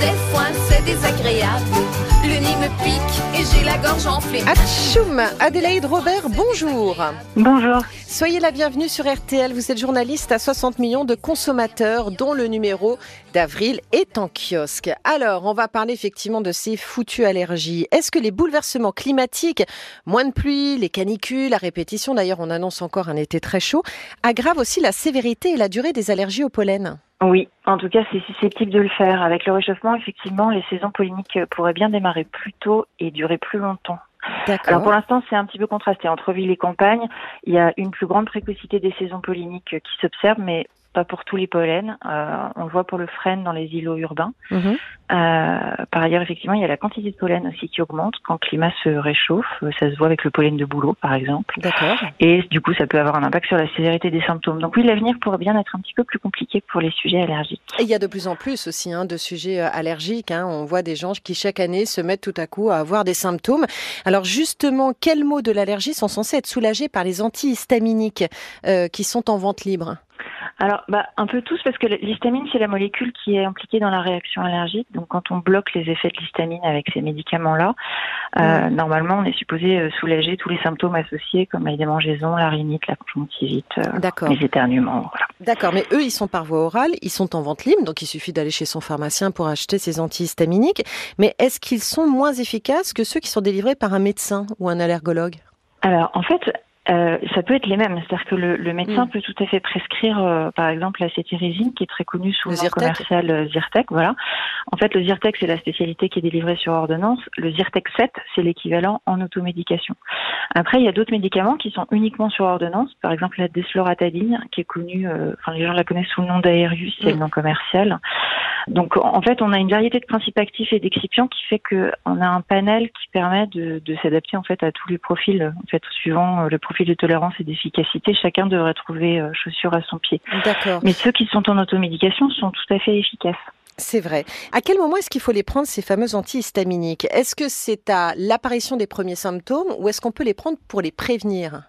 des fois c'est désagréable. Le nez me pique et j'ai la gorge enflée. Atchoum Adélaïde Robert, bonjour. Bonjour. Soyez la bienvenue sur RTL. Vous êtes journaliste à 60 millions de consommateurs, dont le numéro d'avril est en kiosque. Alors, on va parler effectivement de ces foutues allergies. Est-ce que les bouleversements climatiques, moins de pluie, les canicules, la répétition, d'ailleurs on annonce encore un été très chaud, aggravent aussi la sévérité et la durée des allergies au pollen? Oui, en tout cas, c'est susceptible de le faire. Avec le réchauffement, effectivement, les saisons polliniques pourraient bien démarrer plus tôt et durer plus longtemps. Alors pour l'instant, c'est un petit peu contrasté. Entre ville et campagne, il y a une plus grande précocité des saisons polliniques qui s'observe, mais pas pour tous les pollens. Euh, on le voit pour le frêne dans les îlots urbains. Mhm. Euh, par ailleurs, effectivement, il y a la quantité de pollen aussi qui augmente quand le climat se réchauffe. Ça se voit avec le pollen de bouleau, par exemple. D'accord. Et du coup, ça peut avoir un impact sur la sévérité des symptômes. Donc oui, l'avenir pourrait bien être un petit peu plus compliqué pour les sujets allergiques. Et il y a de plus en plus aussi hein, de sujets euh, allergiques. Hein. On voit des gens qui chaque année se mettent tout à coup à avoir des symptômes. Alors justement, quels mots de l'allergie sont censés être soulagés par les antihistaminiques euh, qui sont en vente libre? Alors, bah, un peu tous, parce que l'histamine, c'est la molécule qui est impliquée dans la réaction allergique. Donc, quand on bloque les effets de l'histamine avec ces médicaments-là, euh, normalement, on est supposé euh, soulager tous les symptômes associés, comme les démangeaisons, la rhinite, la conjonctivite, euh, les éternuements. Voilà. D'accord, mais eux, ils sont par voie orale, ils sont en vente libre, donc il suffit d'aller chez son pharmacien pour acheter ces antihistaminiques. Mais est-ce qu'ils sont moins efficaces que ceux qui sont délivrés par un médecin ou un allergologue? Alors, en fait, euh, ça peut être les mêmes, c'est-à-dire que le, le médecin mm. peut tout à fait prescrire, euh, par exemple, la cétirizine, qui est très connue sous le, nom commercial euh, Zyrtec. Voilà. En fait, le Zyrtec, c'est la spécialité qui est délivrée sur ordonnance. Le Zyrtec 7, c'est l'équivalent en automédication. Après, il y a d'autres médicaments qui sont uniquement sur ordonnance, par exemple la desloratadine, qui est connue, enfin les gens la connaissent sous le nom d'Aerius, c'est le mm. nom commercial. Donc, en fait, on a une variété de principes actifs et d'excipients qui fait qu'on a un panel qui permet de, de s'adapter en fait à tous les profils, en fait, suivant le profil de tolérance et d'efficacité, chacun devrait trouver euh, chaussure à son pied. D'accord. Mais ceux qui sont en automédication sont tout à fait efficaces. C'est vrai. À quel moment est-ce qu'il faut les prendre, ces fameux antihistaminiques? Est-ce que c'est à l'apparition des premiers symptômes ou est-ce qu'on peut les prendre pour les prévenir?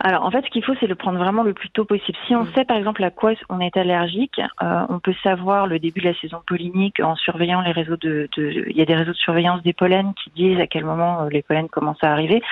Alors en fait, ce qu'il faut, c'est le prendre vraiment le plus tôt possible. Si on mm. sait par exemple à quoi on est allergique, euh, on peut savoir le début de la saison pollinique en surveillant les réseaux de, de, Il y a des réseaux de surveillance des pollens qui disent à quel moment euh, les pollens commencent à arriver.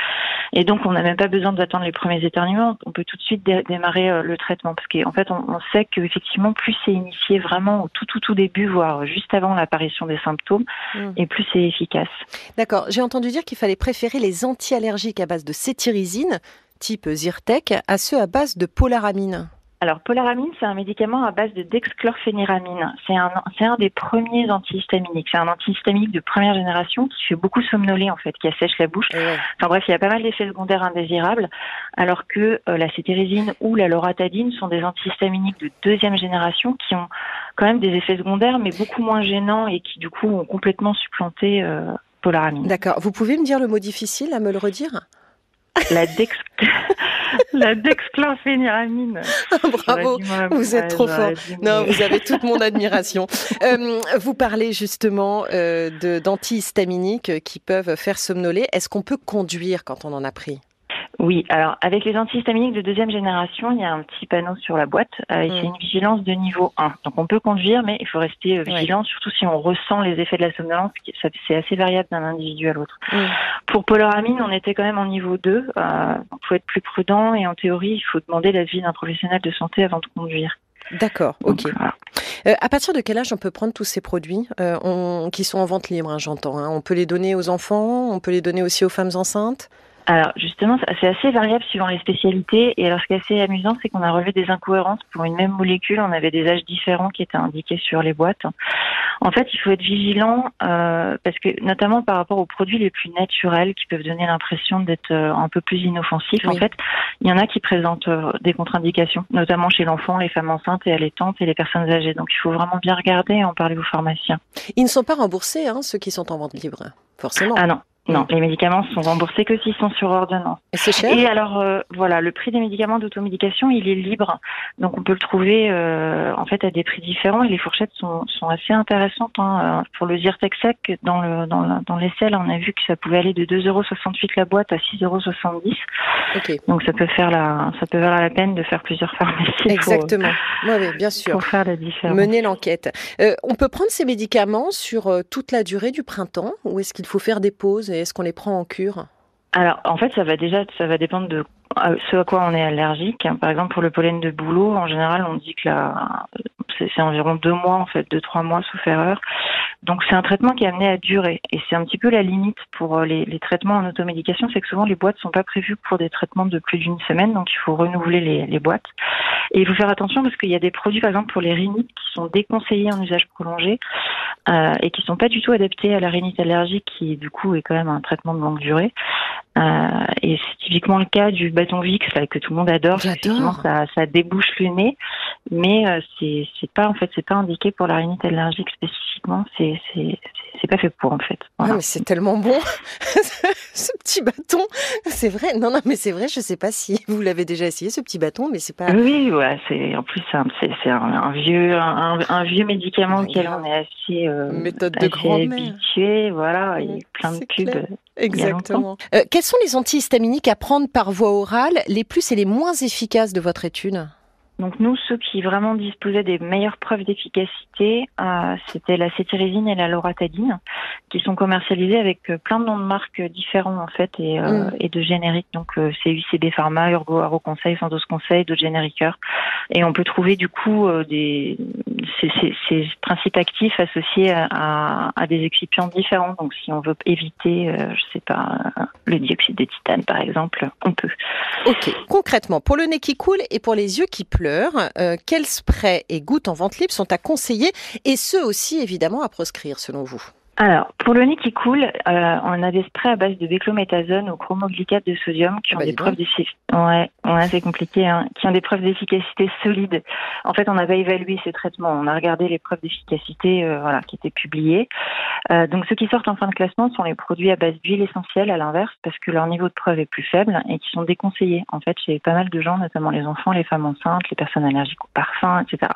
Et donc on n'a même pas besoin d'attendre les premiers éternuements. On peut tout de suite démarrer euh, le traitement parce qu'en fait, on, on sait qu'effectivement, plus c'est initié vraiment au tout tout tout début, voire juste avant l'apparition des symptômes, mm. et plus c'est efficace. D'accord. J'ai entendu dire qu'il fallait préférer les anti-allergiques à base de cétirizine type Zyrtec à ceux à base de polaramine alors, polaramine, c'est un médicament à base de dexchlorphéniramine. C'est un, c'est un des premiers antihistaminiques. C'est un antihistaminique de première génération qui fait beaucoup somnoler, en fait, qui assèche la bouche. Enfin bref, il y a pas mal d'effets secondaires indésirables, alors que euh, la cétérisine ou la loratadine sont des antihistaminiques de deuxième génération qui ont quand même des effets secondaires, mais beaucoup moins gênants et qui, du coup, ont complètement supplanté euh, polaramine. D'accord. Vous pouvez me dire le mot difficile, à me le redire? La, dex... la. Bravo, vous êtes trop fort. Non, vous avez toute mon admiration. Euh, vous parlez justement euh, d'antihistaminiques qui peuvent faire somnoler. Est-ce qu'on peut conduire quand on en a pris? Oui, alors avec les antihistaminiques de deuxième génération, il y a un petit panneau sur la boîte euh, c'est mm. une vigilance de niveau 1. Donc on peut conduire, mais il faut rester euh, vigilant, surtout si on ressent les effets de la somnolence, c'est assez variable d'un individu à l'autre. Mm. Pour polaramine, on était quand même en niveau 2, euh, il faut être plus prudent et en théorie, il faut demander l'avis d'un professionnel de santé avant de conduire. D'accord, ok. Euh, à partir de quel âge on peut prendre tous ces produits euh, qui sont en vente libre, hein, j'entends hein. On peut les donner aux enfants, on peut les donner aussi aux femmes enceintes? Alors justement, c'est assez variable suivant les spécialités. Et alors ce qui est assez amusant, c'est qu'on a relevé des incohérences pour une même molécule. On avait des âges différents qui étaient indiqués sur les boîtes. En fait, il faut être vigilant euh, parce que notamment par rapport aux produits les plus naturels qui peuvent donner l'impression d'être euh, un peu plus inoffensifs. En fait, il y en a qui présentent euh, des contre-indications, notamment chez l'enfant, les femmes enceintes et allaitantes et les personnes âgées. Donc il faut vraiment bien regarder et en parler aux pharmaciens. Ils ne sont pas remboursés, hein, ceux qui sont en vente libre, forcément. Ah non. Non, les médicaments sont remboursés que s'ils sont sur ordonnance. Et c'est cher Et alors, euh, voilà, le prix des médicaments d'automédication, il est libre. Donc, on peut le trouver, euh, en fait, à des prix différents. Et les fourchettes sont, sont assez intéressantes. Hein. Euh, pour le Zyrtec sec, dans, le, dans, dans l'aisselle, on a vu que ça pouvait aller de 2,68€ la boîte à 6,70€. Okay. Donc, ça peut faire la, ça peut valoir la peine de faire plusieurs pharmacies. Exactement. oui, bien sûr. Pour faire la différence. Mener l'enquête. on peut prendre ces médicaments sur toute la durée du printemps ou est-ce qu'il faut faire des pauses est-ce qu'on les prend en cure alors, en fait, ça va déjà, ça va dépendre de ce à quoi on est allergique. Par exemple, pour le pollen de bouleau, en général, on dit que c'est environ deux mois, en fait, deux trois mois sous erreur. Donc, c'est un traitement qui est amené à durer, et c'est un petit peu la limite pour euh, les, traitements en automédication, c'est que souvent les boîtes sont pas prévues pour des traitements de plus d'une semaine, donc il faut renouveler les boîtes. Et il faut faire attention parce qu'il y a des produits, par exemple, pour les rhinites qui sont déconseillés en usage prolongé euh, et qui sont pas du tout adaptés à la rhinite allergique, qui du coup est quand même un traitement de longue durée. Euh, et c'est typiquement le cas du bâton Vicks là, que tout le monde adore. J'adore. Ça, ça débouche le nez, mais euh, c'est c'est pas en fait c'est pas indiqué pour la rhinite allergique spécifiquement. C'est c'est c'est pas fait pour en fait. Voilà. Ah, mais c'est tellement bon ce petit bâton. C'est vrai. Non non mais c'est vrai. Je sais pas si vous l'avez déjà essayé ce petit bâton, mais c'est pas. Oui ouais. C'est en plus c'est c'est un, un, vieux un, un, vieux médicament auquel on est assez euh, méthode de grand-mère. habitué. Voilà. Il y a plein de pubs. Exactement. Euh, sont les antihistaminiques à prendre par voie orale, les plus et les moins efficaces de votre étude? Donc nous, ceux qui vraiment disposaient des meilleures preuves d'efficacité, euh, c'était la cétirizine et la loratadine, qui sont commercialisés avec euh, plein de noms de marques différents en fait et, euh, mm. et de génériques. Donc euh, c'est UCB Pharma, Urgo, Aro Conseil, Sandoz Conseil, d'autres génériqueurs. Et on peut trouver du coup euh, des ces, ces, ces, principes actifs associés à, à, des excipients différents. Donc si on veut éviter, je sais pas, le dioxyde de titane par exemple, on peut. Ok. Concrètement, pour le nez qui coule et pour les yeux qui pleurent euh, quels sprays et gouttes en vente libre sont à conseiller et ceux aussi évidemment à proscrire selon vous? Alors, pour le nez qui coule, euh, on a des sprays à base de béclométhasone au chromoglycate de sodium qui ont ah bah, des preuves d'efficacité. Ouais, ouais c'est compliqué, hein, qui ont des preuves d'efficacité solides. En fait, on n'a pas évalué ces traitements. On a regardé les preuves d'efficacité, euh, voilà, qui étaient publiées. Euh, donc, ceux qui sortent en fin de classement sont les produits à base d'huile essentielle, à l'inverse, parce que leur niveau de preuve est plus faible et qui sont déconseillés. En fait, chez pas mal de gens, notamment les enfants, les femmes enceintes, les personnes allergiques au parfum, etc.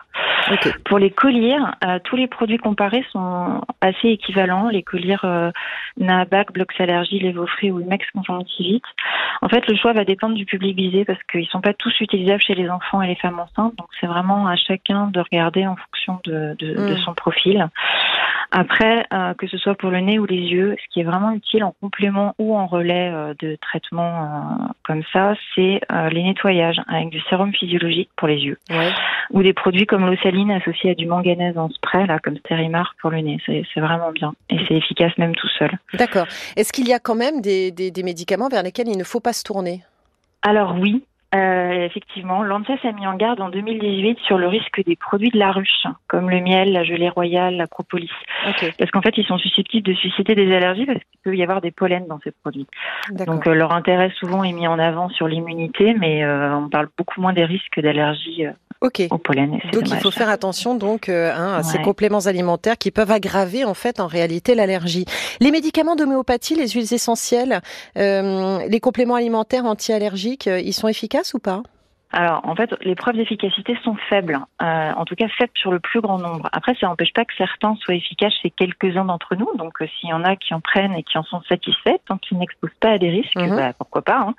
Okay. Pour les colliers, euh, tous les produits comparés sont assez équivalents les colliers euh, NABAC, Blox Allergie, Levofree ou Imex Conjonctivite. En fait, le choix va dépendre du public visé parce qu'ils sont pas tous utilisables chez les enfants et les femmes enceintes. Donc, c'est vraiment à chacun de regarder en fonction de, de, de mm. son profil. Après, euh, que ce soit pour le nez ou les yeux, ce qui est vraiment utile en complément ou en relais euh, de traitement euh, comme ça, c'est les nettoyages avec du sérum physiologique pour les yeux. Ouais. Ou des produits comme l'eau saline associée à du manganèse en spray, là, comme Sterimar pour le nez. C'est vraiment bien. Et c'est efficace même tout seul. D'accord. Est-ce qu'il y a quand même des, des, des médicaments vers lesquels il ne faut pas se tourner? Alors oui, euh, effectivement, l'ANSES a mis en garde en 2018 sur le risque des produits de la ruche, comme le miel, la gelée royale, la propolis. Okay. Parce qu'en fait, ils sont susceptibles de susciter des allergies parce qu'il peut y avoir des pollens dans ces produits. Donc euh, leur intérêt souvent est mis en avant sur l'immunité, mais euh, on parle beaucoup moins des risques d'allergie Ok. au pollen. Donc dommage. il faut faire attention donc euh, hein, à ouais. ces compléments alimentaires qui peuvent aggraver en fait en réalité l'allergie. Les médicaments d'homéopathie, les huiles essentielles, euh, les compléments alimentaires anti-allergiques, euh, ils sont efficaces ou pas? Alors, en fait, les preuves d'efficacité sont faibles, euh, en tout cas faibles sur le plus grand nombre. Après, ça n'empêche pas que certains soient efficaces chez quelques-uns d'entre nous. Donc, euh, s'il y en a qui en prennent et qui en sont satisfaits, tant qu'ils n'exposent pas à des risques, Mhm. bah, pourquoi pas. Hein.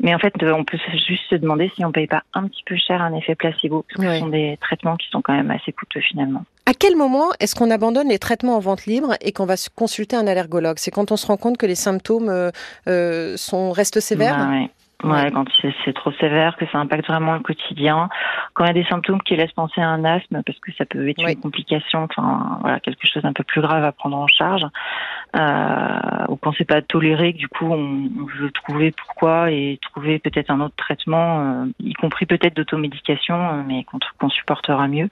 Mais en fait, euh, on peut juste se demander si on paye pas un petit peu cher un effet placebo, parce que ce sont des traitements qui sont quand même assez coûteux finalement. À quel moment est-ce qu'on abandonne les traitements en vente libre et qu'on va se consulter un allergologue? C'est quand on se rend compte que les symptômes euh, euh, sont restent sévères? Ouais. Ouais, quand c'est trop sévère, que ça impacte vraiment le quotidien. Quand il y a des symptômes qui laissent penser à un asthme, parce que ça peut être Oui. une complication, enfin voilà, quelque chose un peu plus grave à prendre en charge. Euh, ou quand c'est pas toléré, que du coup on, on veut trouver pourquoi et trouver peut-être un autre traitement, euh, y compris peut-être d'automédication, euh, mais qu'on qu'on supportera mieux.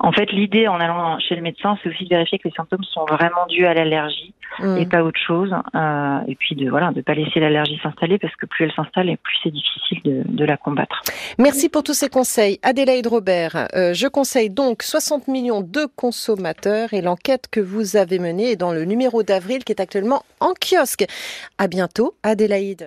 En fait, l'idée en allant chez le médecin, c'est aussi de vérifier que les symptômes sont vraiment dus à l'allergie. et pas autre chose. Euh, et puis de voilà, de pas laisser l'allergie s'installer parce que plus elle s'installe et plus c'est difficile de, de, la combattre. Merci pour tous ces conseils, Adélaïde Robert. Euh, je conseille donc 60 millions de consommateurs et l'enquête que vous avez menée est dans le numéro d'avril qui est actuellement en kiosque. À bientôt, Adélaïde.